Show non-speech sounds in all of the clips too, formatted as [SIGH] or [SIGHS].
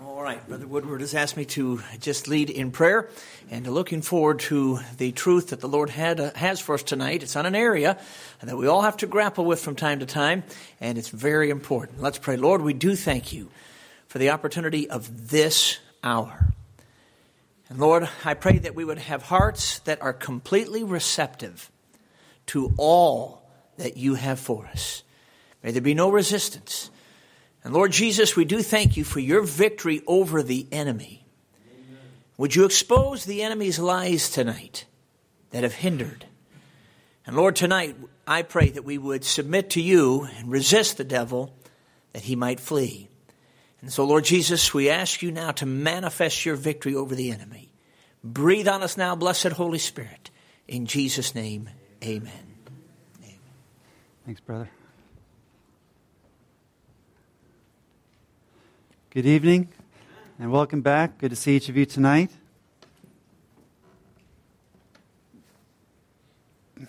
All right, Brother Woodward has asked me to just lead in prayer and looking forward to the truth that the Lord had, uh, has for us tonight. It's on an area that we all have to grapple with from time to time, and it's very important. Let's pray. Lord, we do thank you for the opportunity of this hour. And Lord, I pray that we would have hearts that are completely receptive to all that you have for us. May there be no resistance. And Lord Jesus, we do thank you for your victory over the enemy. Amen. Would you expose the enemy's lies tonight that have hindered? And Lord, tonight I pray that we would submit to you and resist the devil that he might flee. And so, Lord Jesus, we ask you now to manifest your victory over the enemy. Breathe on us now, blessed Holy Spirit. In Jesus' name, amen. amen. Thanks, brother. Good evening and welcome back. Good to see each of you tonight. I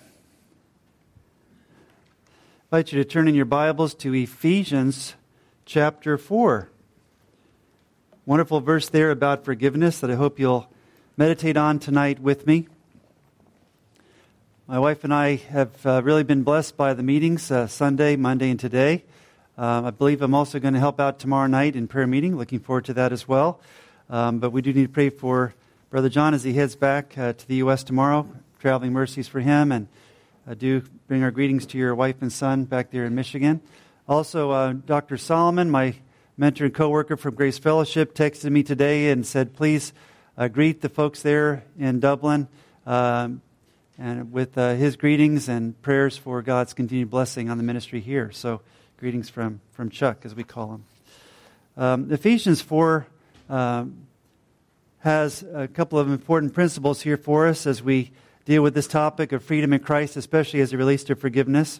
invite you to turn in your Bibles to Ephesians chapter 4. Wonderful verse there about forgiveness that I hope you'll meditate on tonight with me. My wife and I have uh, really been blessed by the meetings uh, Sunday, Monday, and today. Um, I believe I'm also going to help out tomorrow night in prayer meeting. Looking forward to that as well. Um, but we do need to pray for Brother John as he heads back uh, to the U.S. tomorrow. Traveling mercies for him, and uh, do bring our greetings to your wife and son back there in Michigan. Also, uh, Dr. Solomon, my mentor and co-worker from Grace Fellowship, texted me today and said, "Please uh, greet the folks there in Dublin." Um, and with uh, his greetings and prayers for God's continued blessing on the ministry here. So, Greetings from, from Chuck, as we call him. Um, Ephesians 4 um, has a couple of important principles here for us as we deal with this topic of freedom in Christ, especially as it relates to forgiveness.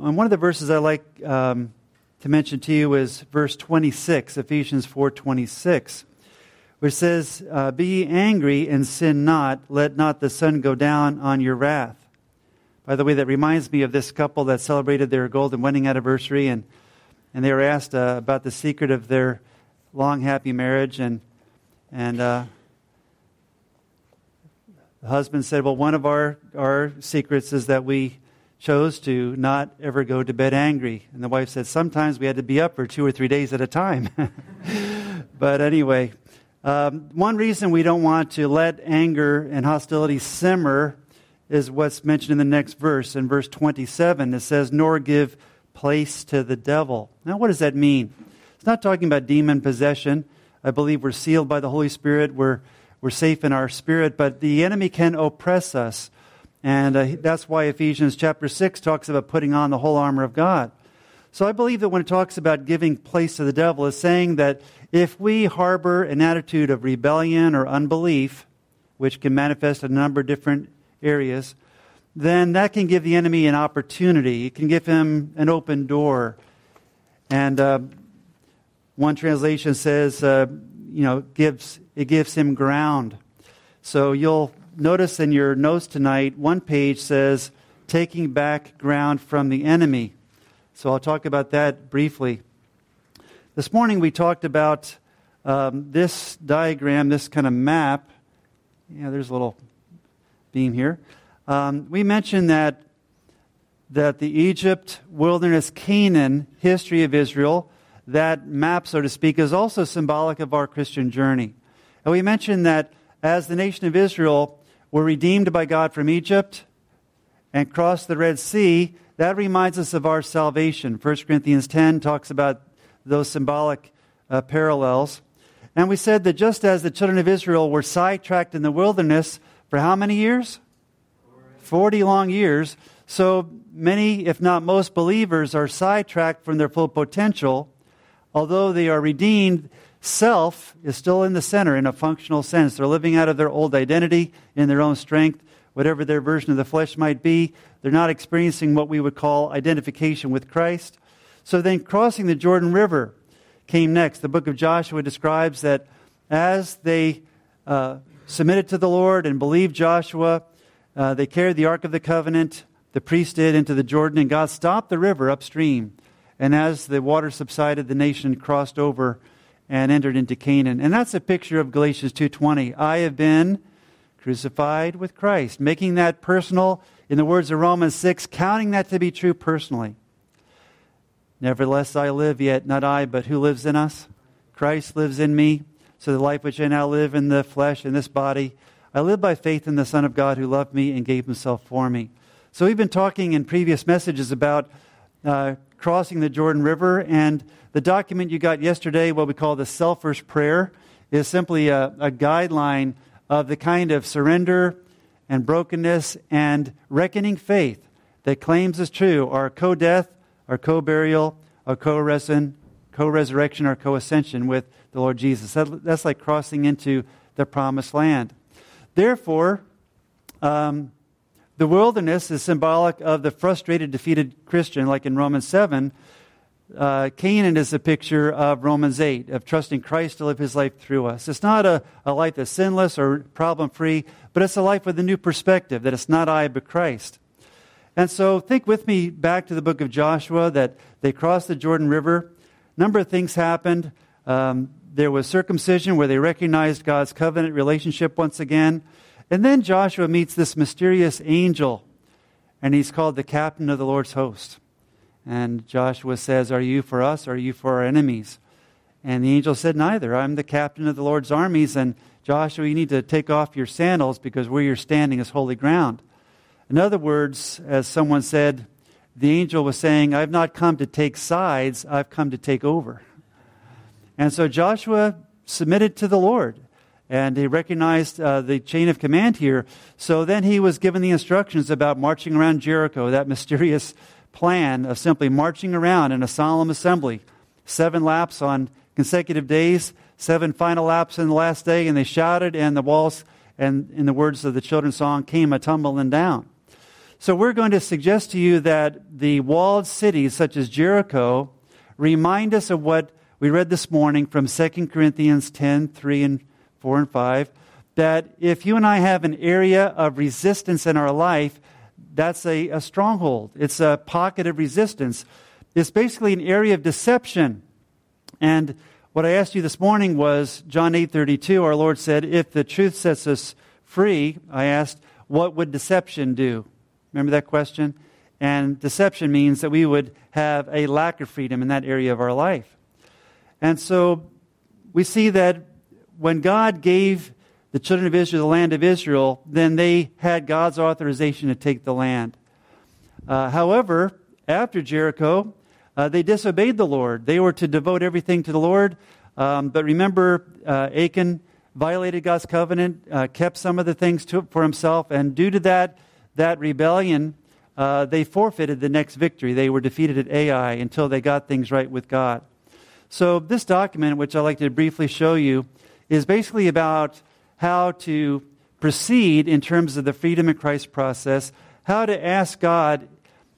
And one of the verses I like um, to mention to you is verse 26, Ephesians 4.26, which says, uh, Be angry and sin not, let not the sun go down on your wrath. By the way, that reminds me of this couple that celebrated their golden wedding anniversary, and, and they were asked uh, about the secret of their long, happy marriage. And, and uh, the husband said, Well, one of our, our secrets is that we chose to not ever go to bed angry. And the wife said, Sometimes we had to be up for two or three days at a time. [LAUGHS] but anyway, um, one reason we don't want to let anger and hostility simmer is what's mentioned in the next verse. In verse 27, it says, Nor give place to the devil. Now, what does that mean? It's not talking about demon possession. I believe we're sealed by the Holy Spirit. We're, we're safe in our spirit, but the enemy can oppress us. And uh, that's why Ephesians chapter 6 talks about putting on the whole armor of God. So I believe that when it talks about giving place to the devil, is saying that if we harbor an attitude of rebellion or unbelief, which can manifest a number of different areas, then that can give the enemy an opportunity. It can give him an open door. And uh, one translation says, uh, you know, gives it gives him ground. So you'll notice in your notes tonight, one page says, taking back ground from the enemy. So I'll talk about that briefly. This morning we talked about um, this diagram, this kind of map. Yeah, there's a little beam here. Um, we mentioned that, that the Egypt, wilderness, Canaan history of Israel, that map, so to speak, is also symbolic of our Christian journey. And we mentioned that as the nation of Israel were redeemed by God from Egypt and crossed the Red Sea, that reminds us of our salvation. 1 Corinthians 10 talks about those symbolic uh, parallels. And we said that just as the children of Israel were sidetracked in the wilderness for how many years? 40 long years. So many, if not most, believers are sidetracked from their full potential. Although they are redeemed, self is still in the center in a functional sense. They're living out of their old identity in their own strength, whatever their version of the flesh might be. They're not experiencing what we would call identification with Christ. So then, crossing the Jordan River came next. The book of Joshua describes that as they uh, submitted to the Lord and believed Joshua. Uh, they carried the Ark of the Covenant, the priest did, into the Jordan, and God stopped the river upstream. And as the water subsided, the nation crossed over and entered into Canaan. And that's a picture of Galatians 2:20. I have been crucified with Christ, making that personal in the words of Romans 6, counting that to be true personally. Nevertheless I live, yet not I, but who lives in us? Christ lives in me. So the life which I now live in the flesh, in this body, I live by faith in the Son of God who loved me and gave himself for me. So we've been talking in previous messages about uh, crossing the Jordan River, and the document you got yesterday, what we call the Selfer's Prayer, is simply a, a guideline of the kind of surrender and brokenness and reckoning faith that claims as true our co death, our co burial, our co resurrection, our co ascension with the Lord Jesus. That, that's like crossing into the promised land. Therefore, um, the wilderness is symbolic of the frustrated, defeated Christian, like in Romans 7. Uh, Canaan is a picture of Romans 8, of trusting Christ to live his life through us. It's not a, a life that's sinless or problem free, but it's a life with a new perspective that it's not I, but Christ. And so think with me back to the book of Joshua that they crossed the Jordan River. A number of things happened. Um, there was circumcision where they recognized God's covenant relationship once again. And then Joshua meets this mysterious angel, and he's called the captain of the Lord's host. And Joshua says, Are you for us or are you for our enemies? And the angel said, Neither. I'm the captain of the Lord's armies. And Joshua, you need to take off your sandals because where you're standing is holy ground. In other words, as someone said, the angel was saying, I've not come to take sides, I've come to take over. And so Joshua submitted to the Lord and he recognized uh, the chain of command here. So then he was given the instructions about marching around Jericho, that mysterious plan of simply marching around in a solemn assembly, seven laps on consecutive days, seven final laps in the last day, and they shouted, and the walls, and in the words of the children's song, came a tumbling down. So we're going to suggest to you that the walled cities, such as Jericho, remind us of what we read this morning from 2 Corinthians 10 3 and 4 and 5 that if you and I have an area of resistance in our life, that's a, a stronghold. It's a pocket of resistance. It's basically an area of deception. And what I asked you this morning was John 8:32 our Lord said if the truth sets us free I asked what would deception do remember that question and deception means that we would have a lack of freedom in that area of our life and so we see that when God gave the children of Israel the land of Israel, then they had God's authorization to take the land. Uh, however, after Jericho, uh, they disobeyed the Lord. They were to devote everything to the Lord. Um, but remember, uh, Achan violated God's covenant, uh, kept some of the things to, for himself, and due to that, that rebellion, uh, they forfeited the next victory. They were defeated at Ai until they got things right with God. So, this document, which I'd like to briefly show you, is basically about how to proceed in terms of the freedom in Christ process, how to ask God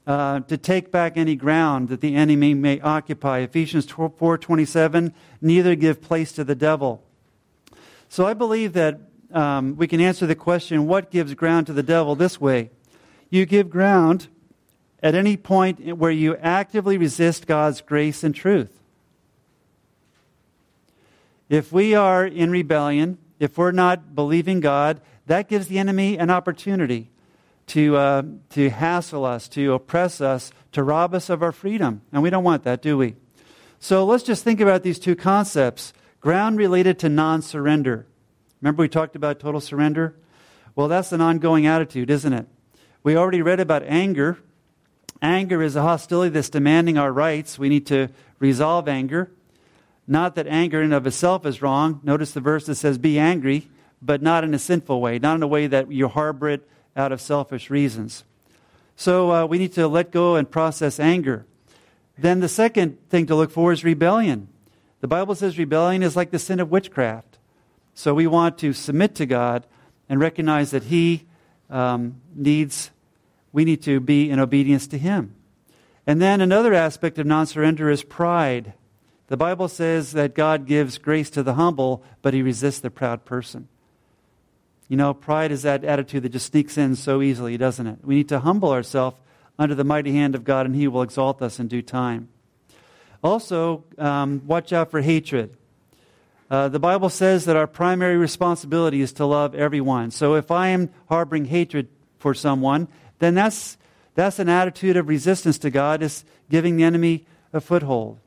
uh, to take back any ground that the enemy may occupy. Ephesians 4:27, neither give place to the devil. So I believe that um, we can answer the question, what gives ground to the devil this way? You give ground at any point where you actively resist God's grace and truth. If we are in rebellion, if we're not believing God, that gives the enemy an opportunity to, uh, to hassle us, to oppress us, to rob us of our freedom. And we don't want that, do we? So let's just think about these two concepts ground related to non surrender. Remember, we talked about total surrender? Well, that's an ongoing attitude, isn't it? We already read about anger. Anger is a hostility that's demanding our rights. We need to resolve anger. Not that anger in of itself is wrong. Notice the verse that says, Be angry, but not in a sinful way, not in a way that you harbor it out of selfish reasons. So uh, we need to let go and process anger. Then the second thing to look for is rebellion. The Bible says rebellion is like the sin of witchcraft. So we want to submit to God and recognize that He um, needs, we need to be in obedience to Him. And then another aspect of non surrender is pride. The Bible says that God gives grace to the humble, but he resists the proud person. You know, pride is that attitude that just sneaks in so easily, doesn't it? We need to humble ourselves under the mighty hand of God, and he will exalt us in due time. Also, um, watch out for hatred. Uh, the Bible says that our primary responsibility is to love everyone. So if I am harboring hatred for someone, then that's, that's an attitude of resistance to God, is giving the enemy a foothold.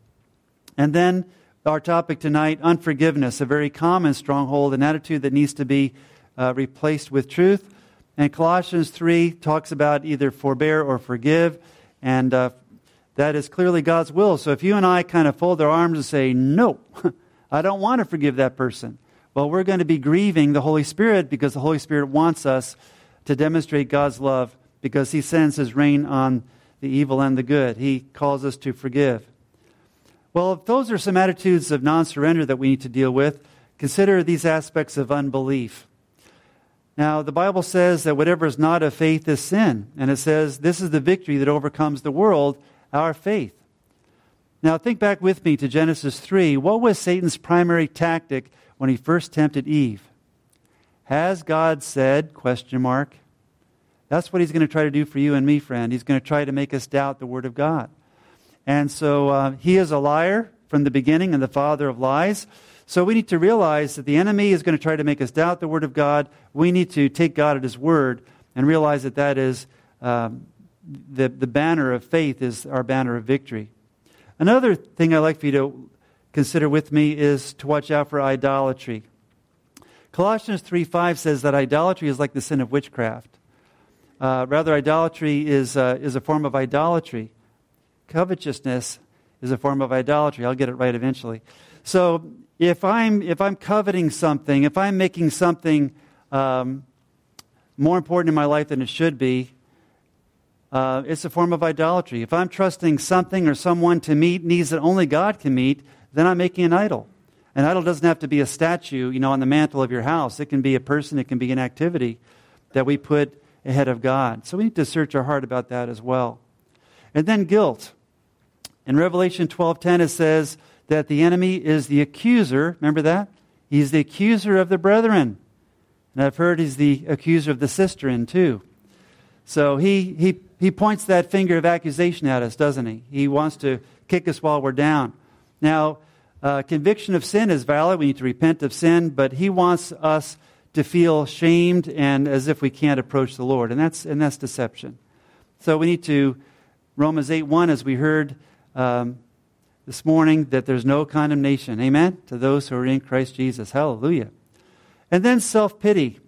And then our topic tonight unforgiveness, a very common stronghold, an attitude that needs to be uh, replaced with truth. And Colossians 3 talks about either forbear or forgive, and uh, that is clearly God's will. So if you and I kind of fold our arms and say, No, [LAUGHS] I don't want to forgive that person, well, we're going to be grieving the Holy Spirit because the Holy Spirit wants us to demonstrate God's love because He sends His rain on the evil and the good. He calls us to forgive. Well, if those are some attitudes of non surrender that we need to deal with, consider these aspects of unbelief. Now, the Bible says that whatever is not of faith is sin. And it says, this is the victory that overcomes the world, our faith. Now, think back with me to Genesis 3. What was Satan's primary tactic when he first tempted Eve? Has God said, question mark? That's what he's going to try to do for you and me, friend. He's going to try to make us doubt the Word of God. And so uh, he is a liar from the beginning and the father of lies. So we need to realize that the enemy is going to try to make us doubt the Word of God. We need to take God at His Word and realize that that is um, the, the banner of faith is our banner of victory. Another thing I'd like for you to consider with me is to watch out for idolatry. Colossians 3 5 says that idolatry is like the sin of witchcraft. Uh, rather, idolatry is, uh, is a form of idolatry covetousness is a form of idolatry. I'll get it right eventually. So if I'm if I'm coveting something, if I'm making something um, more important in my life than it should be, uh, it's a form of idolatry. If I'm trusting something or someone to meet needs that only God can meet, then I'm making an idol. An idol doesn't have to be a statue, you know, on the mantle of your house. It can be a person. It can be an activity that we put ahead of God. So we need to search our heart about that as well. And then guilt. In Revelation 12:10 it says that the enemy is the accuser, remember that? He's the accuser of the brethren. And I've heard he's the accuser of the sisterin too. So he, he, he points that finger of accusation at us, doesn't he? He wants to kick us while we're down. Now, uh, conviction of sin is valid. We need to repent of sin, but he wants us to feel shamed and as if we can't approach the Lord. And that's, and that's deception. So we need to, Romans 8 1, as we heard, um, this morning that there's no condemnation. Amen? To those who are in Christ Jesus. Hallelujah. And then self pity.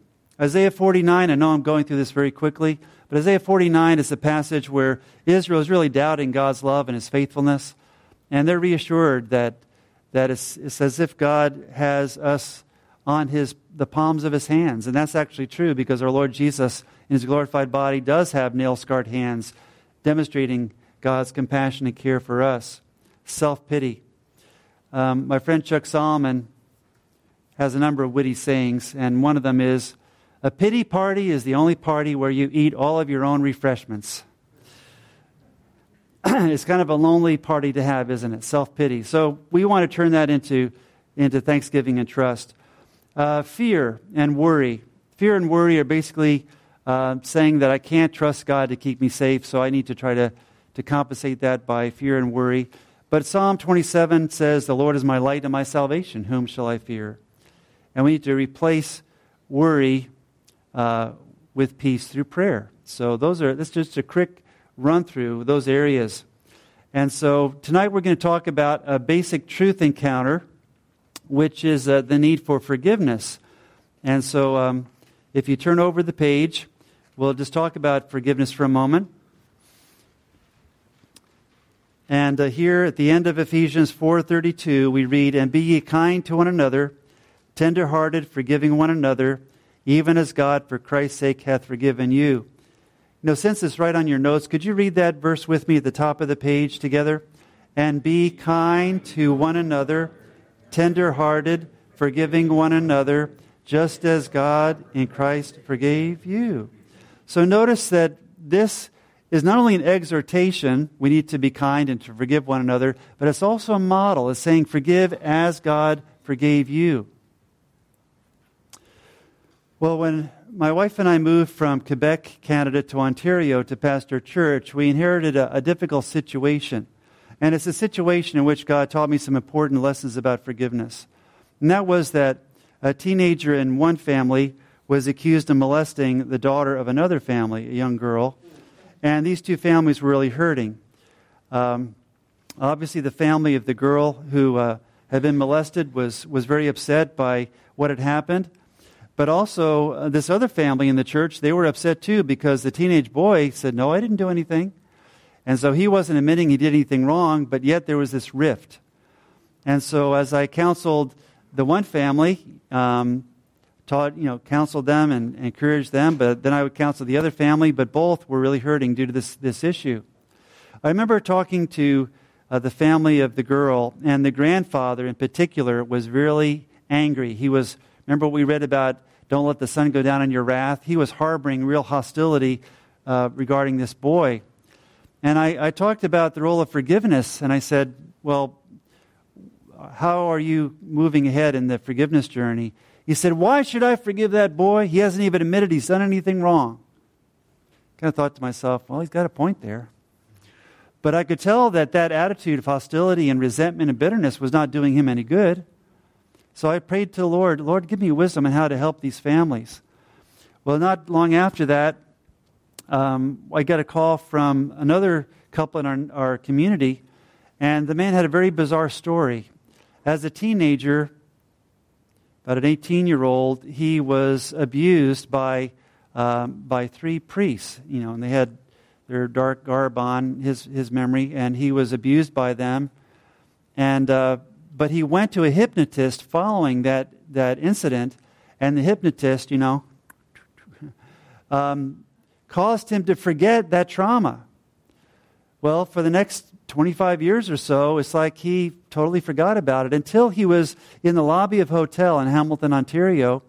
Isaiah 49, I know I'm going through this very quickly, but Isaiah 49 is a passage where Israel is really doubting God's love and his faithfulness. And they're reassured that, that it's, it's as if God has us on his, the palms of his hands. And that's actually true because our Lord Jesus, in his glorified body, does have nail scarred hands, demonstrating God's compassion and care for us. Self pity. Um, my friend Chuck Solomon has a number of witty sayings, and one of them is A pity party is the only party where you eat all of your own refreshments. [CLEARS THROAT] it's kind of a lonely party to have, isn't it? Self pity. So we want to turn that into, into thanksgiving and trust. Uh, fear and worry. Fear and worry are basically uh, saying that I can't trust God to keep me safe, so I need to try to to compensate that by fear and worry. But Psalm 27 says, The Lord is my light and my salvation. Whom shall I fear? And we need to replace worry uh, with peace through prayer. So those are that's just a quick run through those areas. And so tonight we're going to talk about a basic truth encounter, which is uh, the need for forgiveness. And so um, if you turn over the page, we'll just talk about forgiveness for a moment. And uh, here at the end of Ephesians 4:32 we read and be ye kind to one another tenderhearted forgiving one another even as God for Christ's sake hath forgiven you. Know, since it's right on your notes, could you read that verse with me at the top of the page together? And be kind to one another, tenderhearted, forgiving one another, just as God in Christ forgave you. So notice that this is not only an exhortation, we need to be kind and to forgive one another, but it's also a model. It's saying, forgive as God forgave you. Well, when my wife and I moved from Quebec, Canada to Ontario to pastor church, we inherited a, a difficult situation. And it's a situation in which God taught me some important lessons about forgiveness. And that was that a teenager in one family was accused of molesting the daughter of another family, a young girl. And these two families were really hurting. Um, obviously, the family of the girl who uh, had been molested was, was very upset by what had happened. But also, uh, this other family in the church, they were upset too because the teenage boy said, No, I didn't do anything. And so he wasn't admitting he did anything wrong, but yet there was this rift. And so, as I counseled the one family, um, taught, you know, counseled them and, encouraged them, but then I would counsel the other family, but both were really hurting due to this, this issue. I remember talking to uh, the family of the girl, and the grandfather in particular was really angry. He was, remember what we read about, don't let the sun go down on your wrath? He was harboring real hostility uh, regarding this boy. And I, I talked about the role of forgiveness, and I said, well, how are you moving ahead in the forgiveness journey? He said, Why should I forgive that boy? He hasn't even admitted he's done anything wrong. Kind of thought to myself, Well, he's got a point there. But I could tell that that attitude of hostility and resentment and bitterness was not doing him any good. So I prayed to the Lord, Lord, give me wisdom on how to help these families. Well, not long after that, um, I got a call from another couple in our, our community, and the man had a very bizarre story. As a teenager, about an 18 year old, he was abused by, um, by three priests, you know, and they had their dark garb on, his, his memory, and he was abused by them. And, uh, but he went to a hypnotist following that, that incident, and the hypnotist, you know, um, caused him to forget that trauma. Well, for the next 25 years or so, it's like he totally forgot about it until he was in the lobby of a hotel in Hamilton, Ontario.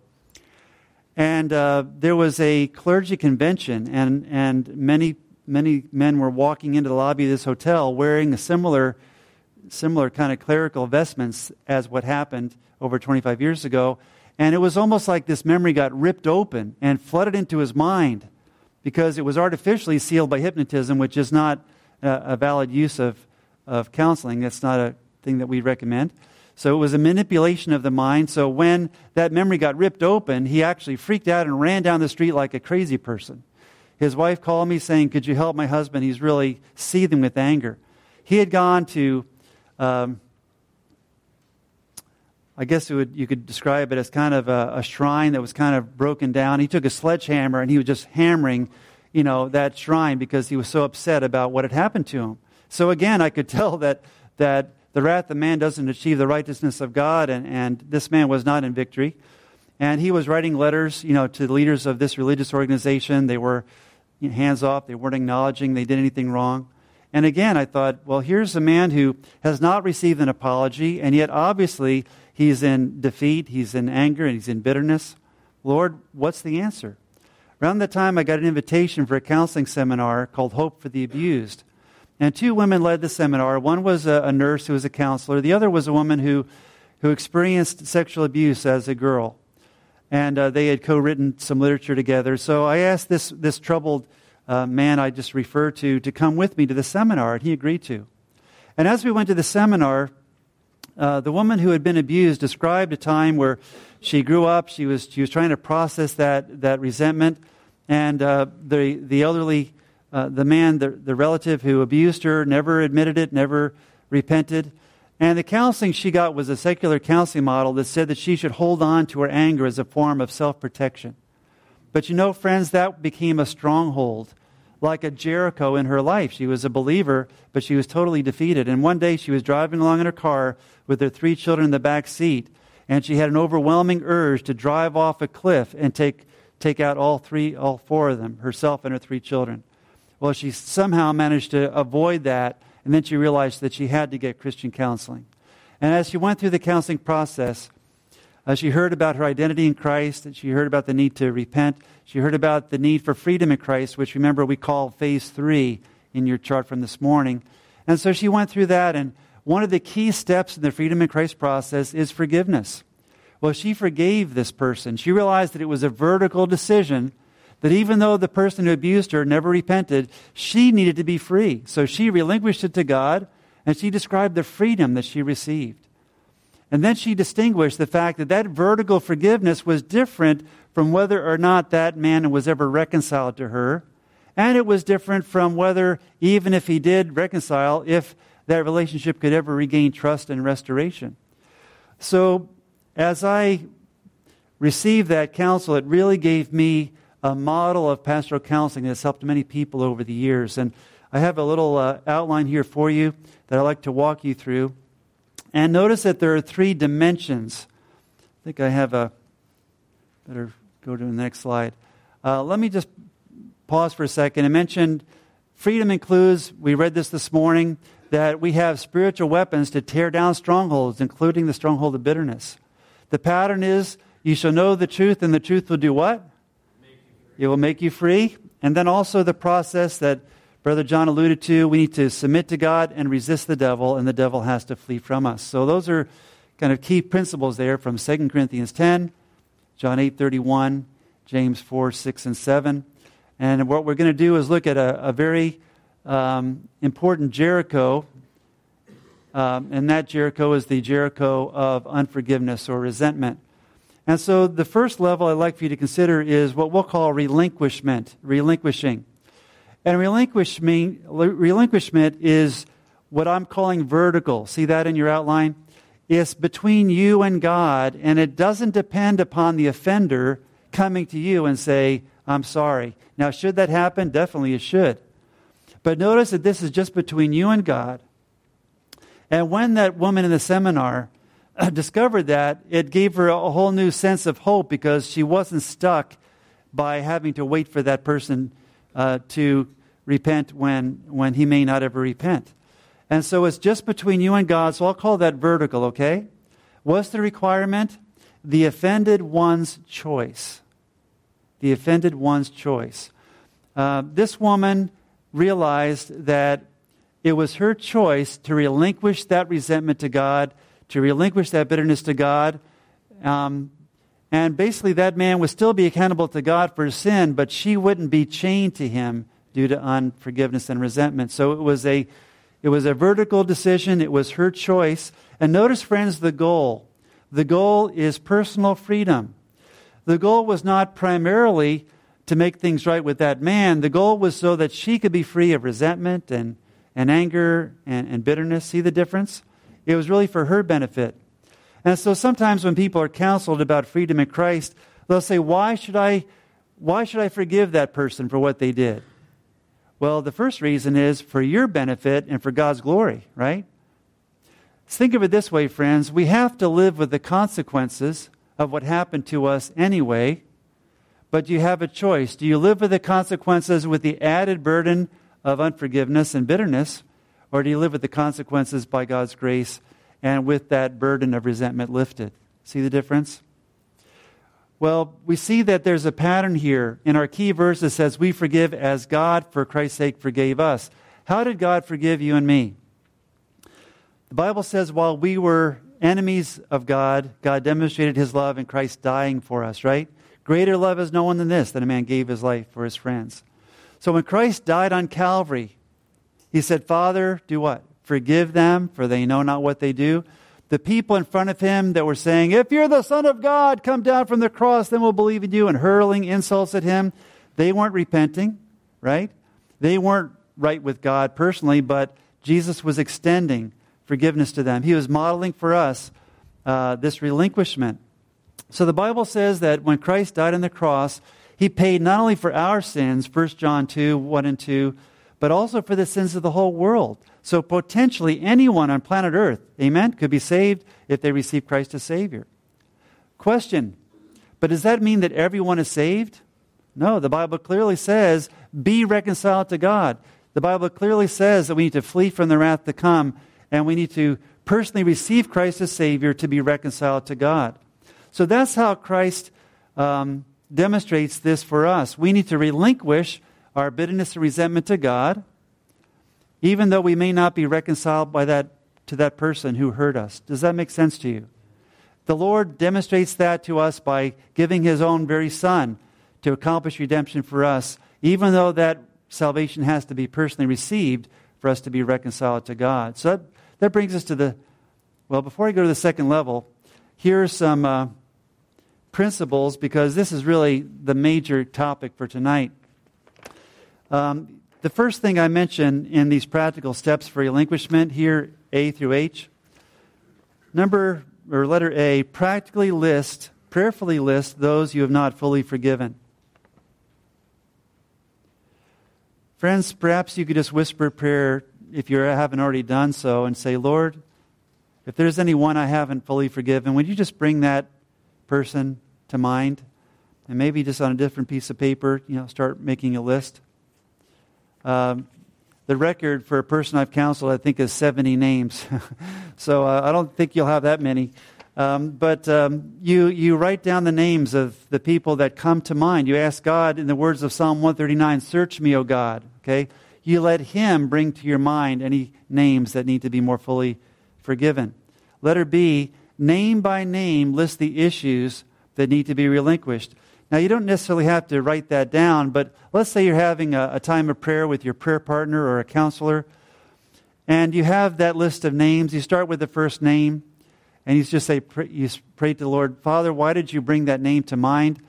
And uh, there was a clergy convention, and, and many many men were walking into the lobby of this hotel wearing a similar, similar kind of clerical vestments as what happened over 25 years ago. And it was almost like this memory got ripped open and flooded into his mind because it was artificially sealed by hypnotism, which is not a, valid use of, of counseling. That's not a thing that we recommend. So it was a manipulation of the mind. So when that memory got ripped open, he actually freaked out and ran down the street like a crazy person. His wife called me saying, Could you help my husband? He's really seething with anger. He had gone to, um, I guess would, you could describe it as kind of a, a, shrine that was kind of broken down. He took a sledgehammer and he was just hammering, you know, that shrine because he was so upset about what had happened to him. So again, I could [LAUGHS] tell that, that the wrath of man doesn't achieve the righteousness of God, and, and this man was not in victory. And he was writing letters, you know, to the leaders of this religious organization. They were hands off. They weren't acknowledging they did anything wrong. And again, I thought, well, here's a man who has not received an apology, and yet obviously he's in defeat, he's in anger, and he's in bitterness. Lord, what's the answer? Around that time, I got an invitation for a counseling seminar called Hope for the Abused. And two women led the seminar. One was a, a nurse who was a counselor, the other was a woman who, who experienced sexual abuse as a girl and uh, they had co-written some literature together. So I asked this this troubled uh, man I just referred to to come with me to the seminar, and he agreed to. And as we went to the seminar, uh, the woman who had been abused described a time where she grew up. She was she was trying to process that that resentment, and uh, the the elderly. Uh, the man, the, the relative who abused her, never admitted it, never repented. And the counseling she got was a secular counseling model that said that she should hold on to her anger as a form of self protection. But you know, friends, that became a stronghold, like a Jericho in her life. She was a believer, but she was totally defeated. And one day she was driving along in her car with her three children in the back seat, and she had an overwhelming urge to drive off a cliff and take, take out all three, all four of them, herself and her three children. Well, she somehow managed to avoid that and then she realized that she had to get Christian counseling. And as she went through the counseling process, uh, she heard about her identity in Christ, and she heard about the need to repent. She heard about the need for freedom in Christ, which remember we call phase three in your chart from this morning. And so she went through that, and one of the key steps in the freedom in Christ process is forgiveness. Well, she forgave this person. She realized that it was a vertical decision that even though the person who abused her never repented, she needed to be free. So she relinquished it to God, and she described the freedom that she received. And then she distinguished the fact that that vertical forgiveness was different from whether or not that man was ever reconciled to her. And it was different from whether, even if he did reconcile, if that relationship could ever regain trust and restoration. So, as I received that counsel, it really gave me a model of pastoral counseling that's helped many people over the years. And I have a little uh, outline here for you that I'd like to walk you through. And notice that there are three dimensions. I think I have a, better go to the next slide. Uh, let me just pause for a second. I mentioned freedom includes, we read this this morning, that we have spiritual weapons to tear down strongholds, including the stronghold of bitterness. The pattern is you shall know the truth, and the truth will do what? It will make you free. And then also the process that Brother John alluded to we need to submit to God and resist the devil, and the devil has to flee from us. So those are kind of key principles there from 2 Corinthians 10, John 8 31, James 4 6 and 7. And what we're going to do is look at a, a very um, important Jericho, um, and that Jericho is the Jericho of unforgiveness or resentment. And so the first level I'd like for you to consider is what we'll call relinquishment, relinquishing. And relinquishment, relinquishment is what I'm calling vertical. See that in your outline? It's between you and God, and it doesn't depend upon the offender coming to you and say, I'm sorry. Now, should that happen? Definitely it should. But notice that this is just between you and God. And when that woman in the seminar discovered that, it gave her a whole new sense of hope because she wasn't stuck by having to wait for that person uh, to repent when, when he may not ever repent. And so it's just between you and God, so I'll call that vertical, okay? What's the requirement? The offended one's choice. The offended one's choice. Uh, this woman realized that it was her choice to relinquish that resentment to God, to relinquish that bitterness to God. Um, and basically, that man would still be accountable to God for his sin, but she wouldn't be chained to him due to unforgiveness and resentment. So it was a, it was a vertical decision. It was her choice. And notice, friends, the goal. The goal is personal freedom. The goal was not primarily to make things right with that man. The goal was so that she could be free of resentment and, and anger and, and bitterness. See the difference? It was really for her benefit. And so sometimes when people are counseled about freedom in Christ, they'll say, Why should I, why should I forgive that person for what they did? Well, the first reason is for your benefit and for God's glory, right? think of it this way, friends. We have to live with the consequences of what happened to us anyway but you have a choice. Do you live with the consequences with the added burden of unforgiveness and bitterness, or do you live with the consequences by God's grace and with that burden of resentment lifted? See the difference? Well, we see that there's a pattern here. In our key verse, it says, We forgive as God, for Christ's sake, forgave us. How did God forgive you and me? The Bible says, while we were enemies of God, God demonstrated his love in Christ dying for us, right? Greater love has no one than this, that a man gave his life for his friends. So when Christ died on Calvary, he said, Father, do what? Forgive them, for they know not what they do. The people in front of him that were saying, If you're the Son of God, come down from the cross, then we'll believe in you, and hurling insults at him, they weren't repenting, right? They weren't right with God personally, but Jesus was extending forgiveness to them. He was modeling for us uh, this relinquishment so the Bible says that when Christ died on the cross, he paid not only for our sins, 1 John 2, 1 and 2, but also for the sins of the whole world. So potentially anyone on planet Earth, amen, could be saved if they receive Christ as Savior. Question But does that mean that everyone is saved? No, the Bible clearly says, be reconciled to God. The Bible clearly says that we need to flee from the wrath to come, and we need to personally receive Christ as Savior to be reconciled to God. So that's how Christ um, demonstrates this for us. We need to relinquish our bitterness and resentment to God, even though we may not be reconciled by that, to that person who hurt us. Does that make sense to you? The Lord demonstrates that to us by giving His own very Son to accomplish redemption for us, even though that salvation has to be personally received for us to be reconciled to God. So that, that brings us to the Well, before I go to the second level, here are some uh, principles because this is really the major topic for tonight. Um, the first thing I mention in these practical steps for relinquishment here, A through H, number or letter A, practically list, prayerfully list those you have not fully forgiven. Friends, perhaps you could just whisper a prayer if you haven't already done so and say, Lord, if there's anyone I haven't fully forgiven, would you just bring that person to mind? And maybe just on a different piece of paper, you know, start making a list. Um, the record for a person I've counseled, I think, is 70 names. [LAUGHS] so uh, I don't think you'll have that many. Um, but um, you, you write down the names of the people that come to mind. You ask God, in the words of Psalm 139, Search me, O God. Okay? You let Him bring to your mind any names that need to be more fully forgiven. Letter B, name by name, list the issues that need to be relinquished. Now, you don't necessarily have to write that down, but let's say you're having a, a, time of prayer with your prayer partner or a counselor, and you have that list of names. You start with the first name, and you just say, you pray to the Lord, Father, why did you bring that name to mind?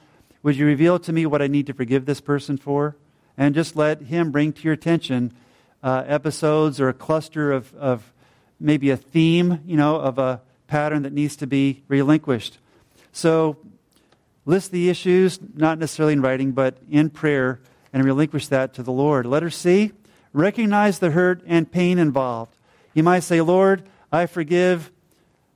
Would you reveal to me what I need to forgive this person for? And just let Him bring to your attention uh, episodes or a cluster of, of maybe a theme, you know, of a pattern that needs to be relinquished. So list the issues, not necessarily in writing, but in prayer, and relinquish that to the Lord. Letter C, recognize the hurt and pain involved. You might say, Lord, I forgive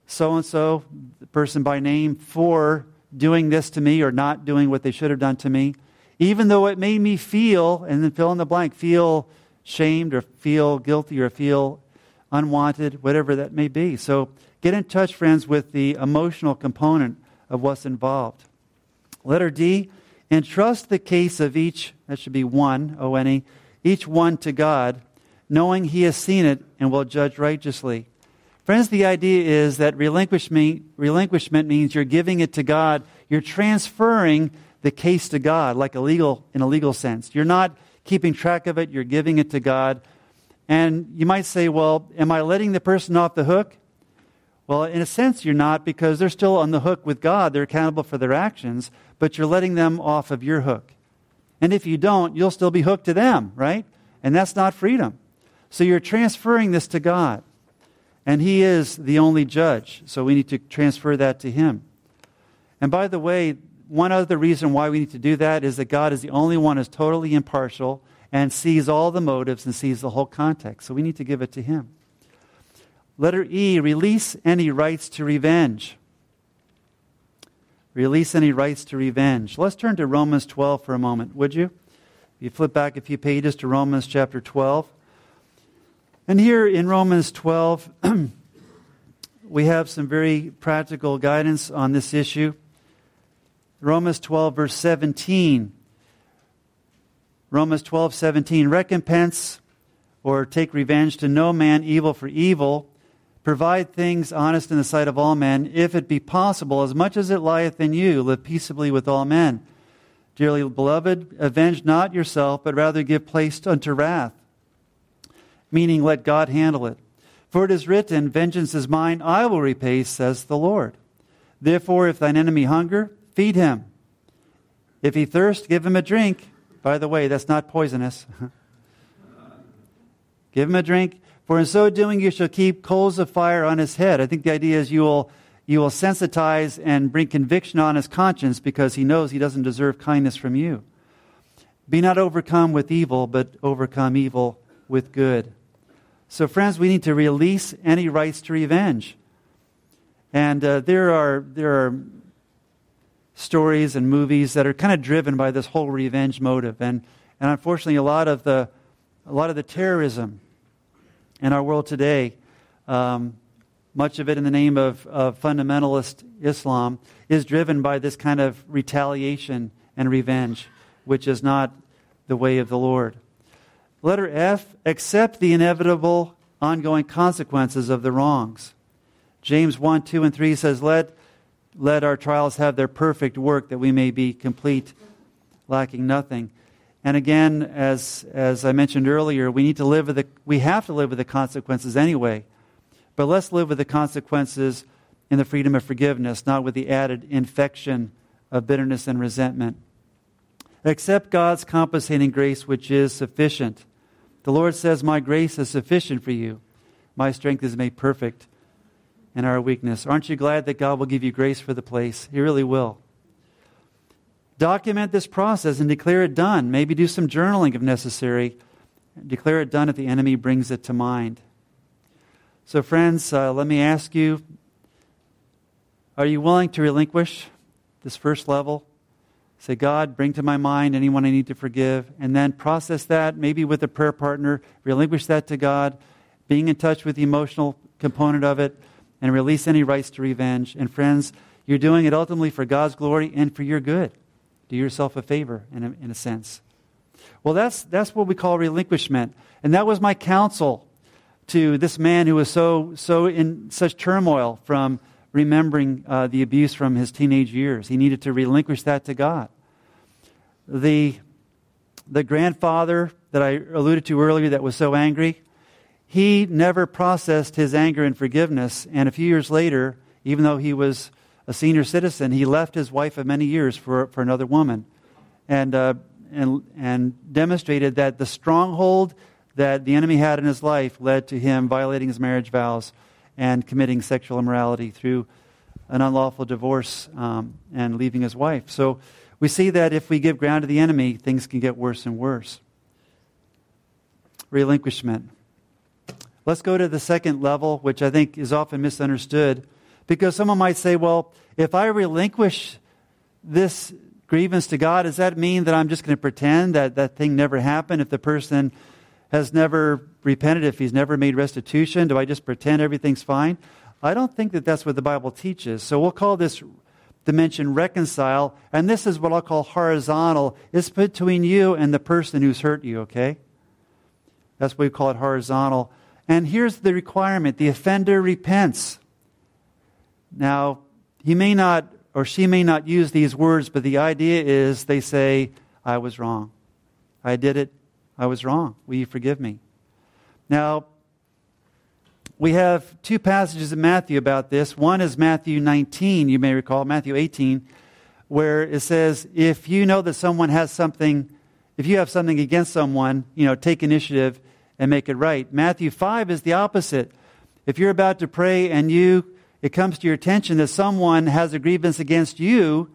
so and so, the person by name, for doing this to me or not doing what they should have done to me. Even though it made me feel, and then fill in the blank, feel shamed or feel guilty or feel unwanted, whatever that may be. So get in touch, friends, with the emotional component of what's involved. Letter D, entrust the case of each, that should be one, O N E, each one to God, knowing he has seen it and will judge righteously. Friends, the idea is that relinquishment, relinquishment means you're giving it to God. You're transferring the case to God, like a legal, in a legal sense. You're not keeping track of it, you're giving it to God. And you might say, well, am I letting the person off the hook? Well, in a sense, you're not because they're still on the hook with God. They're accountable for their actions, but you're letting them off of your hook. And if you don't, you'll still be hooked to them, right? And that's not freedom. So you're transferring this to God. And He is the only judge. So we need to transfer that to Him. And by the way, one other reason why we need to do that is that God is the only one who's totally impartial and sees all the motives and sees the whole context. So we need to give it to him. Letter E, release any rights to revenge. Release any rights to revenge. Let's turn to Romans 12 for a moment, would you? You flip back a few pages to Romans chapter 12. And here in Romans 12, [CLEARS THROAT] we have some very practical guidance on this issue. Romans 12, verse 17 Romans 12, 17. Recompense or take revenge to no man evil for evil. Provide things honest in the sight of all men, if it be possible, as much as it lieth in you, live peaceably with all men. Dearly beloved, avenge not yourself, but rather give place unto wrath. Meaning, let God handle it. For it is written, Vengeance is mine, I will repay, says the Lord. Therefore, if thine enemy hunger, feed him. If he thirst, give him a drink. By the way, that's not poisonous. [LAUGHS] Give him a drink, for in so doing you shall keep coals of fire on his head. I think the idea is you will, you will sensitize and bring conviction on his conscience because he knows he doesn't deserve kindness from you. Be not overcome with evil, but overcome evil with good. So, friends, we need to release any rights to revenge. And uh, there, are, there are stories and movies that are kind of driven by this whole revenge motive. And, and unfortunately, a lot of the, a lot of the terrorism in our world today, um, much of it in the name of, of fundamentalist Islam, is driven by this kind of retaliation and revenge, which is not the way of the Lord. Letter F, accept the inevitable ongoing consequences of the wrongs. James 1, 2, and 3 says, Let let our trials have their perfect work that we may be complete, lacking nothing. And again, as, as I mentioned earlier, we need to live with the, we have to live with the consequences anyway. But let's live with the consequences in the freedom of forgiveness, not with the added infection of bitterness and resentment. Accept God's compensating grace, which is sufficient. The Lord says, My grace is sufficient for you. My strength is made perfect in our weakness. Aren't you glad that God will give you grace for the place? He really will. Document this process and declare it done. Maybe do some journaling if necessary. Declare it done if the enemy brings it to mind. So, friends, uh, let me ask you are you willing to relinquish this first level? Say, God, bring to my mind anyone I need to forgive, and then process that, maybe with a prayer partner, relinquish that to God, being in touch with the emotional component of it, and release any rights to revenge. And friends, you're doing it ultimately for God's glory and for your good. Do yourself a favor, in a, in a sense. Well, that's, that's what we call relinquishment. And that was my counsel to this man who was so, so in such turmoil from remembering uh, the abuse from his teenage years. He needed to relinquish that to God. The, the grandfather that I alluded to earlier that was so angry, he never processed his anger and forgiveness. And a few years later, even though he was a senior citizen, he left his wife of many years for, for another woman and, uh, and, and demonstrated that the stronghold that the enemy had in his life led to him violating his marriage vows and committing sexual immorality through an unlawful divorce um, and leaving his wife. So we see that if we give ground to the enemy, things can get worse and worse. Relinquishment. Let's go to the second level, which I think is often misunderstood, because someone might say, well, if I relinquish this grievance to God, does that mean that I'm just going to pretend that that thing never happened? If the person has never repented, if he's never made restitution, do I just pretend everything's fine? I don't think that that's what the Bible teaches. So we'll call this dimension reconcile, and this is what I'll call horizontal. It's between you and the person who's hurt you, okay? That's why we call it horizontal. And here's the requirement the offender repents. Now, he may not or she may not use these words, but the idea is they say, I was wrong. I did it. I was wrong. Will you forgive me? Now, we have two passages in Matthew about this. One is Matthew 19, you may recall, Matthew 18, where it says, if you know that someone has something, if you have something against someone, you know, take initiative and make it right. Matthew 5 is the opposite. If you're about to pray and you it comes to your attention that someone has a grievance against you,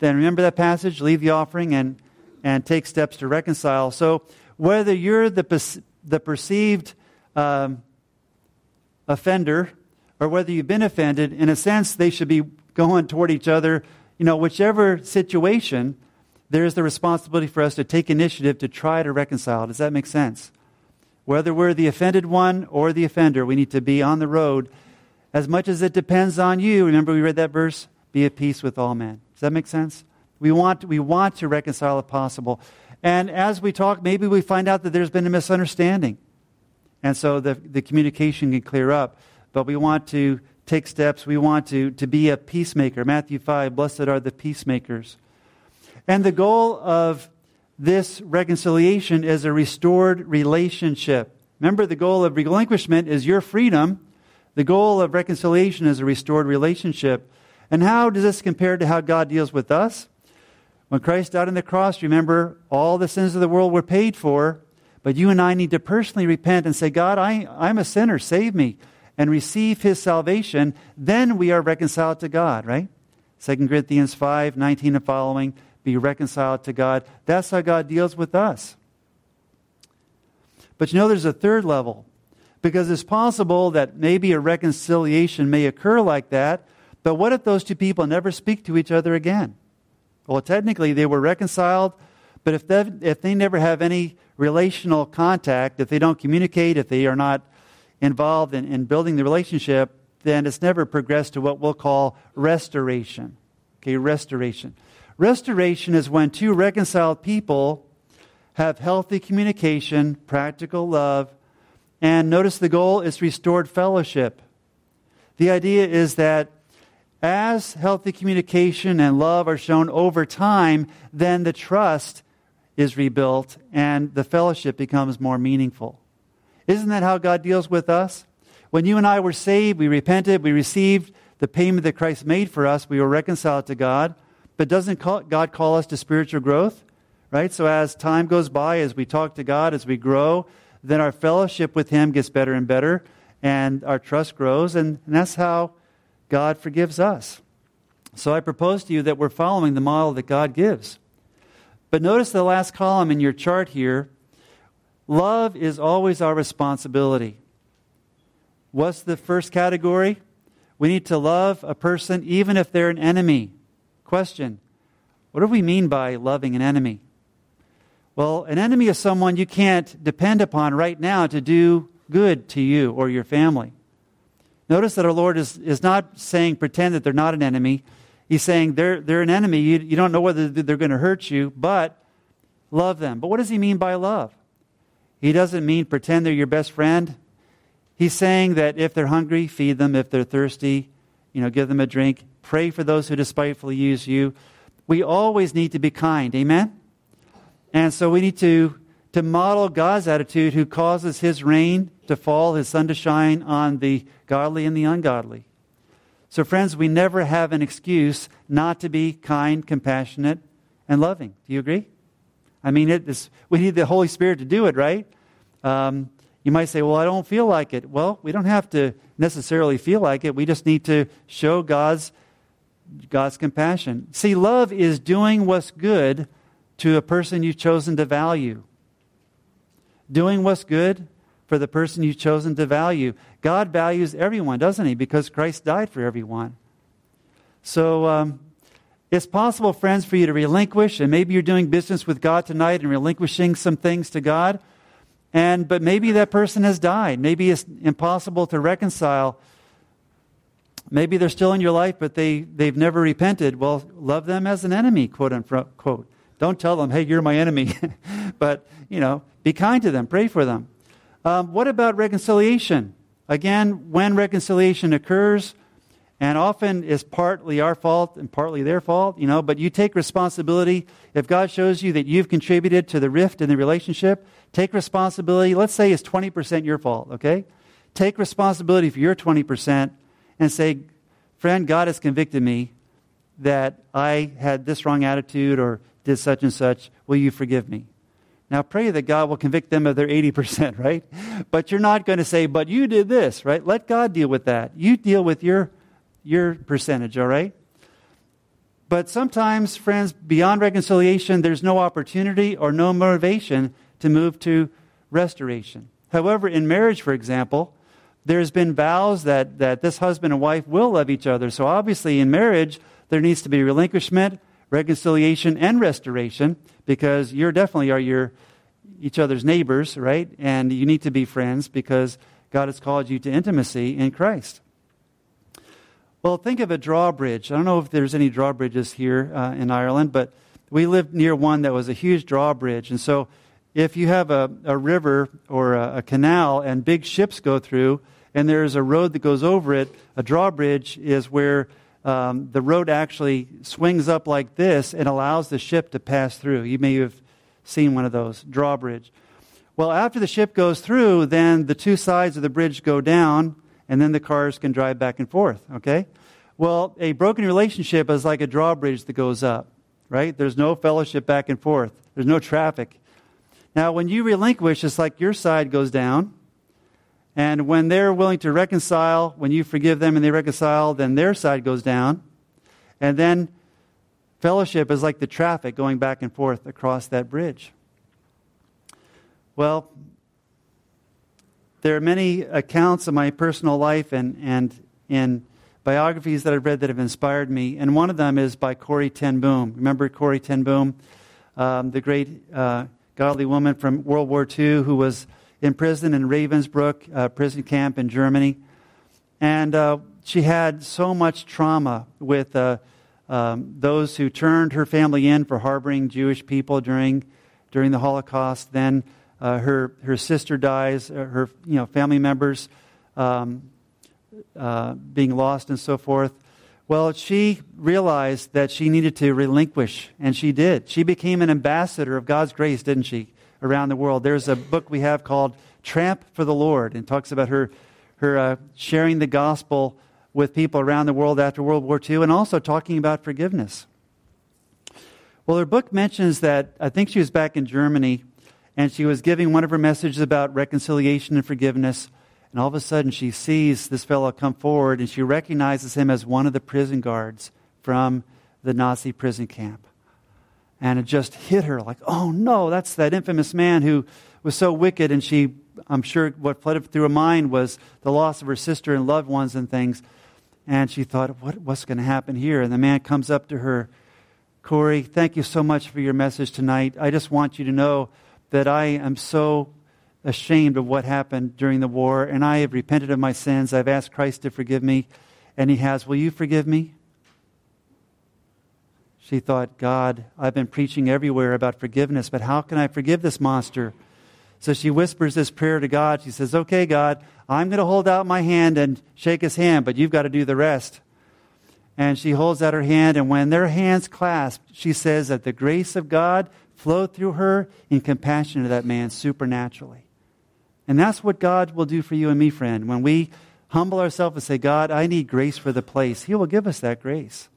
then remember that passage, leave the offering and and take steps to reconcile. So whether you're the, the perceived um, offender or whether you've been offended, in a sense, they should be going toward each other. You know, whichever situation, there's the responsibility for us to take initiative to try to reconcile. Does that make sense? Whether we're the offended one or the offender, we need to be on the road. As much as it depends on you, remember we read that verse? Be at peace with all men. Does that make sense? We want, we want to reconcile if possible. And as we talk, maybe we find out that there's been a misunderstanding. And so the, the communication can clear up. But we want to take steps. We want to, to be a peacemaker. Matthew 5, blessed are the peacemakers. And the goal of this reconciliation is a restored relationship. Remember, the goal of relinquishment is your freedom. The goal of reconciliation is a restored relationship. And how does this compare to how God deals with us? When Christ died on the cross, remember, all the sins of the world were paid for, but you and I need to personally repent and say, God, I, I'm a sinner, save me, and receive his salvation. Then we are reconciled to God, right? 2 Corinthians 5 19 and following, be reconciled to God. That's how God deals with us. But you know, there's a third level, because it's possible that maybe a reconciliation may occur like that, but what if those two people never speak to each other again? Well, technically, they were reconciled, but if they, if they never have any relational contact, if they don't communicate, if they are not involved in, in building the relationship, then it's never progressed to what we'll call restoration. Okay, restoration. Restoration is when two reconciled people have healthy communication, practical love, and notice the goal is restored fellowship. The idea is that as healthy communication and love are shown over time, then the trust is rebuilt and the fellowship becomes more meaningful. Isn't that how God deals with us? When you and I were saved, we repented, we received the payment that Christ made for us, we were reconciled to God. But doesn't God call us to spiritual growth? Right? So as time goes by, as we talk to God, as we grow, then our fellowship with Him gets better and better, and our trust grows, and, and that's how God forgives us. So I propose to you that we're following the model that God gives. But notice the last column in your chart here love is always our responsibility. What's the first category? We need to love a person even if they're an enemy. Question What do we mean by loving an enemy? Well, an enemy is someone you can't depend upon right now to do good to you or your family. Notice that our Lord is, is not saying pretend that they're not an enemy. He's saying they're, they're an enemy. You, you don't know whether they're going to hurt you, but love them. But what does he mean by love? He doesn't mean pretend they're your best friend. He's saying that if they're hungry, feed them. If they're thirsty, you know, give them a drink. Pray for those who despitefully use you. We always need to be kind. Amen? And so we need to, to model God's attitude who causes his rain to fall, his sun to shine on the godly and the ungodly. So, friends, we never have an excuse not to be kind, compassionate, and loving. Do you agree? I mean, it is, we need the Holy Spirit to do it, right? Um, you might say, well, I don't feel like it. Well, we don't have to necessarily feel like it. We just need to show God's, God's compassion. See, love is doing what's good to a person you've chosen to value. Doing what's good for the person you've chosen to value. God values everyone, doesn't He? Because Christ died for everyone. So um, it's possible, friends, for you to relinquish, and maybe you're doing business with God tonight and relinquishing some things to God. And but maybe that person has died. Maybe it's impossible to reconcile. Maybe they're still in your life, but they, they've never repented. Well, love them as an enemy, quote unquote. Don't tell them, hey, you're my enemy. [LAUGHS] but, you know, be kind to them, pray for them. Um, what about reconciliation? Again, when reconciliation occurs, and often is partly our fault and partly their fault, you know, but you take responsibility. If God shows you that you've contributed to the rift in the relationship, take responsibility. Let's say it's 20% your fault, okay? Take responsibility for your 20% and say, friend, God has convicted me that I had this wrong attitude or did such and such. Will you forgive me? Now pray that God will convict them of their 80%, [LAUGHS] right? But you're not going to say, but you did this, right? Let God deal with that. You deal with your, your percentage, all right? But sometimes, friends, beyond reconciliation, there's no opportunity or no motivation to move to restoration. However, in marriage, for example, there's been vows that, that this husband and wife will love each other. So obviously, in marriage, there needs to be relinquishment, reconciliation, and restoration because you're definitely are your each other's neighbors, right? And you need to be friends because God has called you to intimacy in Christ. Well, think of a drawbridge. I don't know if there's any drawbridges here uh, in Ireland, but we lived near one that was a huge drawbridge. And so, if you have a, a river or a, a canal and big ships go through, and there's a road that goes over it, a drawbridge is where um, the road actually swings up like this and allows the ship to pass through. You may have seen one of those, drawbridge. Well, after the ship goes through, then the two sides of the bridge go down, and then the cars can drive back and forth, okay? Well, a broken relationship is like a drawbridge that goes up, right? There's no fellowship back and forth, there's no traffic. Now, when you relinquish, it's like your side goes down, and when they're willing to reconcile, when you forgive them and they reconcile, then their side goes down. And then fellowship is like the traffic going back and forth across that bridge. Well, there are many accounts of my personal life and, and in biographies that I've read that have inspired me. And one of them is by Corrie ten Boom. Remember Corrie ten Boom, um, the great uh, godly woman from World War II who was in prison in Ravensbrück uh, prison camp in Germany. And uh, she had so much trauma with uh, um, those who turned her family in for harboring Jewish people during, during the Holocaust. Then uh, her, her sister dies, uh, her you know, family members um, uh, being lost and so forth. Well, she realized that she needed to relinquish, and she did. She became an ambassador of God's grace, didn't she? Around the world. There's a book we have called Tramp for the Lord and talks about her, her uh, sharing the gospel with people around the world after World War II, and also talking about forgiveness. Well, her book mentions that I think she was back in Germany and she was giving one of her messages about reconciliation and forgiveness. And all of a sudden, she sees this fellow come forward and she recognizes him as one of the prison guards from the Nazi prison camp. And it just hit her like, oh no, that's that infamous man who was so wicked. And she, I'm sure what flooded through her mind was the loss of her sister and loved ones and things. And she thought, what, what's going to happen here? And the man comes up to her Corrie, thank you so much for your message tonight. I just want you to know that I am so ashamed of what happened during the war, and I have repented of my sins. I've asked Christ to forgive me, and He has. Will you forgive me? She thought, God, I've been preaching everywhere about forgiveness, but how can I forgive this monster? So she whispers this prayer to God. She says, Okay, God, I'm going to hold out my hand and shake his hand, but you've got to do the rest and she holds out her hand, and when their hands clasp, she says that the grace of God flowed through her in compassion to that man supernaturally. And that's what God will do for you and me, friend. When we humble ourselves and say, God, I need grace for the place, He will give us that grace.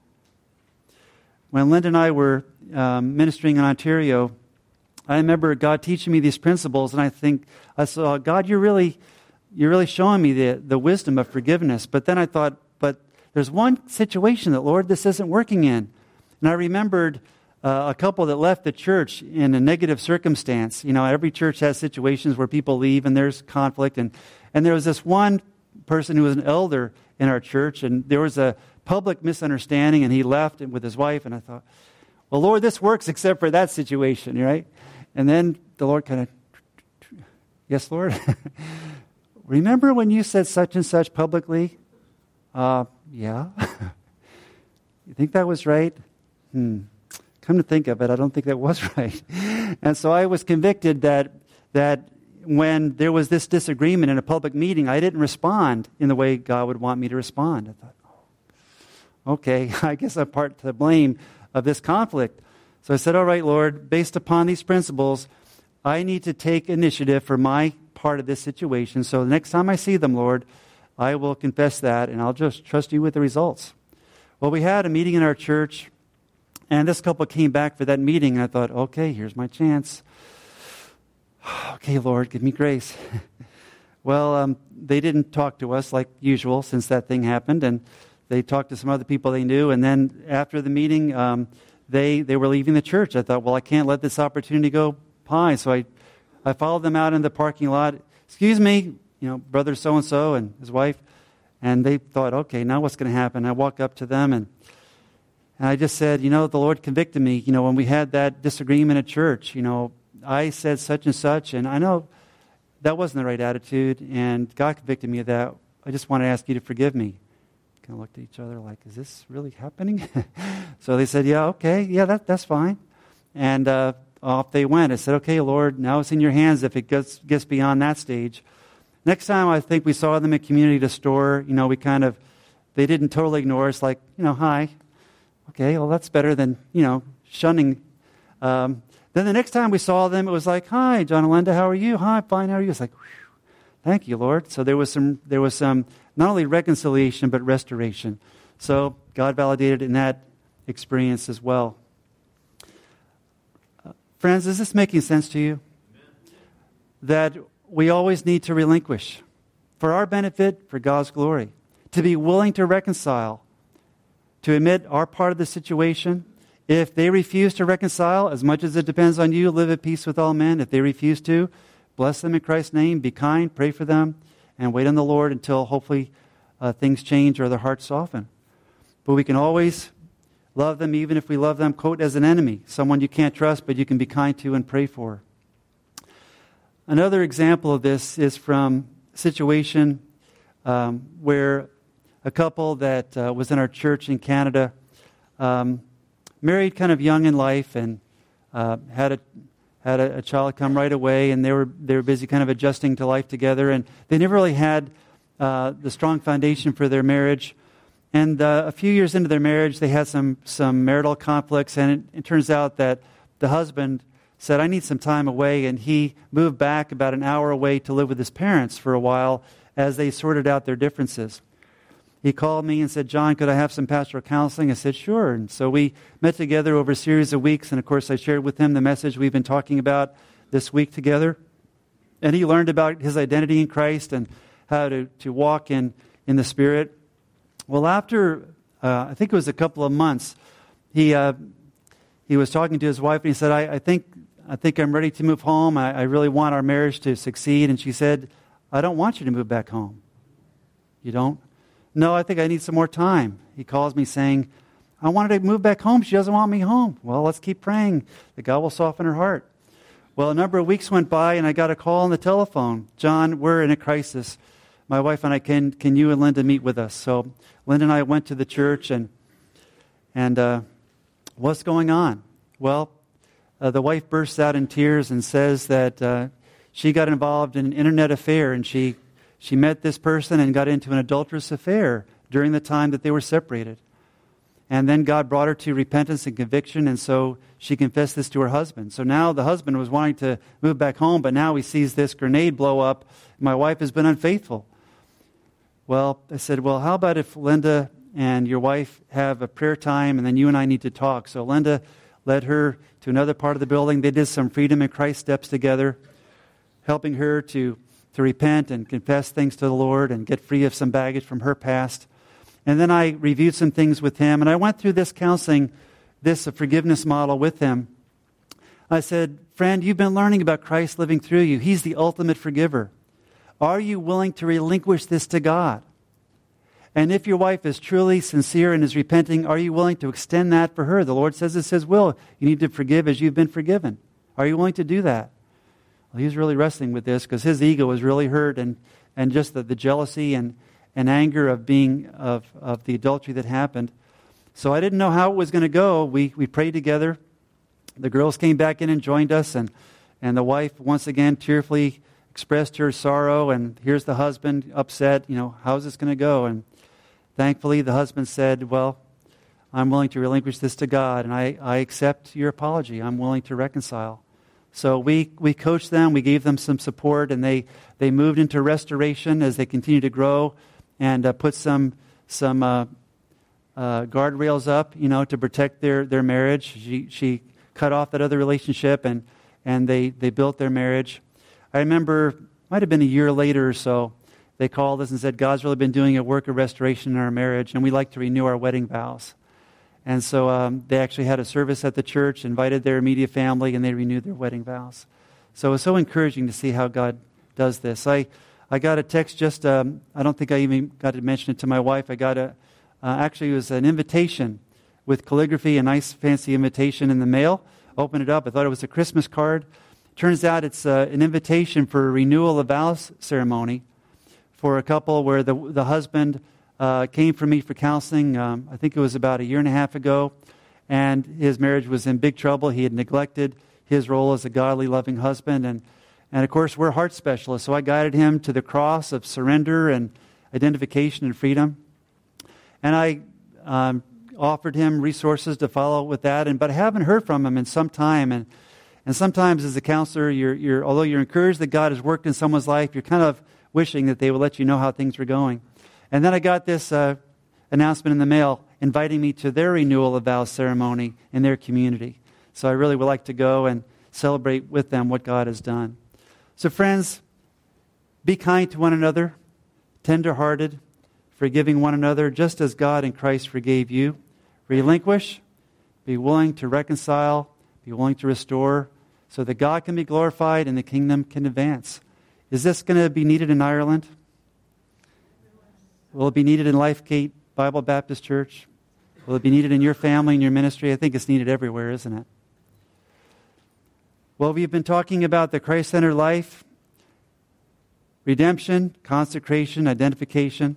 When Linda and I were um, ministering in Ontario, I remember God teaching me these principles, and I think, I saw, God, you're really, you're really showing me the, the wisdom of forgiveness. But then I thought, but there's one situation that, Lord, this isn't working in. And I remembered uh, a couple that left the church in a negative circumstance. You know, every church has situations where people leave and there's conflict. And, and there was this one person who was an elder in our church, and there was a public misunderstanding, and he left with his wife. And I thought, well, Lord, this works except for that situation, right? And then the Lord kind of, yes, Lord. [LAUGHS] Remember when you said such and such publicly? Uh, yeah. [LAUGHS] you think that was right? Hmm. Come to think of it, I don't think that was [LAUGHS] right. and so I was convicted that, that when there was this disagreement in a public meeting, I didn't respond in the way God would want me to respond. I thought, okay, [LAUGHS] I guess I'm part to blame of this conflict. So I said, all right, Lord, based upon these principles, I need to take initiative for my part of this situation. So the next time I see them, Lord, I will confess that, and I'll just trust you with the results. Well, we had a meeting in our church, and this couple came back for that meeting, and I thought, okay, here's my chance. [SIGHS] okay, Lord, give me grace. [LAUGHS] well, um, they didn't talk to us like usual since that thing happened, and they talked to some other people they knew, and then after the meeting, um, they, they were leaving the church. I thought, well, I can't let this opportunity go by, so I, I followed them out in the parking lot. Excuse me, you know, brother so and so and his wife. And they thought, okay, now what's going to happen? I walk up to them and, and I just said, you know, the Lord convicted me. You know, when we had that disagreement at church, you know, I said such and such, and I know that wasn't the right attitude, and God convicted me of that. I just want to ask you to forgive me. Kind of looked at each other like, is this really happening? [LAUGHS] so they said, yeah, okay, yeah, that, that's fine. And uh, off they went. I said, okay, Lord, now it's in your hands if it gets, gets beyond that stage. Next time I think we saw them at community to store, you know, we kind of, they didn't totally ignore us, like, you know, hi. Okay, well, that's better than, you know, shunning. Um, then the next time we saw them, it was like, hi, John and Linda, how are you? Hi, fine, how are you? It's like, thank you, Lord. So there was some, there was some, not only reconciliation, but restoration. So God validated in that experience as well. Uh, friends, is this making sense to you? Amen. That we always need to relinquish for our benefit, for God's glory, to be willing to reconcile, to admit our part of the situation. If they refuse to reconcile, as much as it depends on you, live at peace with all men. If they refuse to, bless them in Christ's name, be kind, pray for them, and wait on the Lord until hopefully uh, things change or their hearts soften. But we can always love them even if we love them, quote, as an enemy, someone you can't trust, but you can be kind to and pray for. Another example of this is from a situation um, where a couple that uh, was in our church in Canada um, married kind of young in life and uh, had a had a, a, child come right away, and they were they were busy kind of adjusting to life together, and they never really had uh, the strong foundation for their marriage. And uh, a few years into their marriage, they had some some marital conflicts, and it, it turns out that the husband said, I need some time away. And he moved back about an hour away to live with his parents for a while as they sorted out their differences. He called me and said, John, could I have some pastoral counseling? I said, sure. And so we met together over a series of weeks. And of course, I shared with him the message we've been talking about this week together. And he learned about his identity in Christ and how to, to walk in, in the Spirit. Well, after, uh, I think it was a couple of months, he, uh, he was talking to his wife and he said, I, I, think, I think I'm ready to move home. I, I really want our marriage to succeed. And she said, I don't want you to move back home. You don't? No, I think I need some more time. He calls me saying, I wanted to move back home. She doesn't want me home. Well, let's keep praying that God will soften her heart. Well, a number of weeks went by, and I got a call on the telephone. John, we're in a crisis. My wife and I, can, can you and Linda meet with us? So Linda and I went to the church, and, and uh, what's going on? Well, uh, the wife bursts out in tears and says that uh, she got involved in an internet affair, and she, she met this person and got into an adulterous affair during the time that they were separated. And then God brought her to repentance and conviction, and so she confessed this to her husband. So now the husband was wanting to move back home, but now he sees this grenade blow up. My wife has been unfaithful. Well, I said, Well, how about if Linda and your wife have a prayer time, and then you and I need to talk? So Linda led her to another part of the building. They did some freedom in Christ steps together, helping her to, to repent and confess things to the Lord and get free of some baggage from her past. And then I reviewed some things with him, and I went through this counseling, this uh, forgiveness model with him. I said, Friend, you've been learning about Christ living through you. He's the ultimate forgiver. Are you willing to relinquish this to God? And if your wife is truly sincere and is repenting, are you willing to extend that for her? The Lord says it's His will. You need to forgive as you've been forgiven. Are you willing to do that? Well, he was really wrestling with this because his ego was really hurt and, and just the, the jealousy and, and anger of being of, of the adultery that happened. So I didn't know how it was going to go. We, we prayed together. The girls came back in and joined us, and, and the wife once again tearfully expressed her sorrow. And here's the husband upset. You know, how's this going to go? And thankfully, the husband said, Well, I'm willing to relinquish this to God, and I, I accept your apology. I'm willing to reconcile. So we, we coached them, we gave them some support, and they, they moved into restoration as they continue to grow and uh, put some some uh, uh, guardrails up, you know, to protect their, their marriage. She, she cut off that other relationship and, and they, they built their marriage. I remember, might have been a year later or so, they called us and said, God's really been doing a work of restoration in our marriage, and we'd like to renew our wedding vows. And so um, they actually had a service at the church, invited their immediate family, and they renewed their wedding vows. So it was so encouraging to see how God does this. I, I got a text just, um, I don't think I even got to mention it to my wife. I got a, uh, actually, it was an invitation with calligraphy, a nice fancy invitation in the mail. Opened it up. I thought it was a Christmas card. Turns out it's uh, an invitation for a renewal of vows ceremony for a couple where the, the husband uh, came for me for counseling. Um, I think it was about a year and a half ago. And his marriage was in big trouble. He had neglected his role as a godly, loving husband. And and of course, we're heart specialists, so I guided him to the cross of surrender and identification and freedom. And I um, offered him resources to follow with that, and, but I haven't heard from him in some time. And, and sometimes, as a counselor, you're, you're, although you're encouraged that God has worked in someone's life, you're kind of wishing that they will let you know how things were going. And then I got this uh, announcement in the mail inviting me to their renewal of vows ceremony in their community. So I really would like to go and celebrate with them what God has done. So, friends, be kind to one another, tenderhearted, forgiving one another, just as God in Christ forgave you. Relinquish, be willing to reconcile, be willing to restore, so that God can be glorified and the kingdom can advance. Is this going to be needed in Ireland? Will it be needed in Lifegate Bible Baptist Church? Will it be needed in your family and your ministry? I think it's needed everywhere, isn't it? Well, we've been talking about the Christ centered life, redemption, consecration, identification,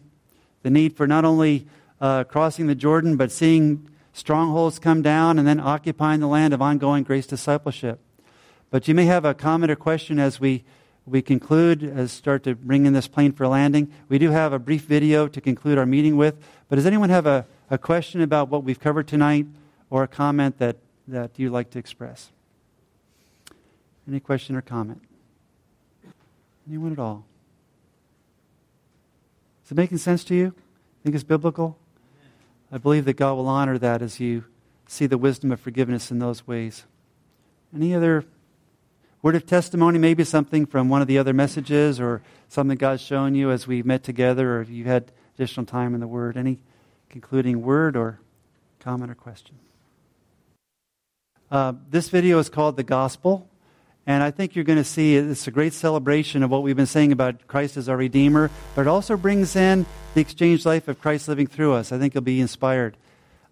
the need for not only uh, crossing the Jordan, but seeing strongholds come down and then occupying the land of ongoing grace discipleship. But you may have a comment or question as we, we conclude, as start to bring in this plane for landing. We do have a brief video to conclude our meeting with. But does anyone have a, a question about what we've covered tonight or a comment that, that you'd like to express? Any question or comment? Anyone at all? Is it making sense to you? Think it's biblical? I believe that God will honor that as you see the wisdom of forgiveness in those ways. Any other word of testimony, maybe something from one of the other messages or something God's shown you as we've met together or if you had additional time in the Word? Any concluding word or comment or question? Uh, this video is called The Gospel. And I think you're going to see it's a great celebration of what we've been saying about Christ as our Redeemer, but it also brings in the exchange life of Christ living through us. I think you'll be inspired.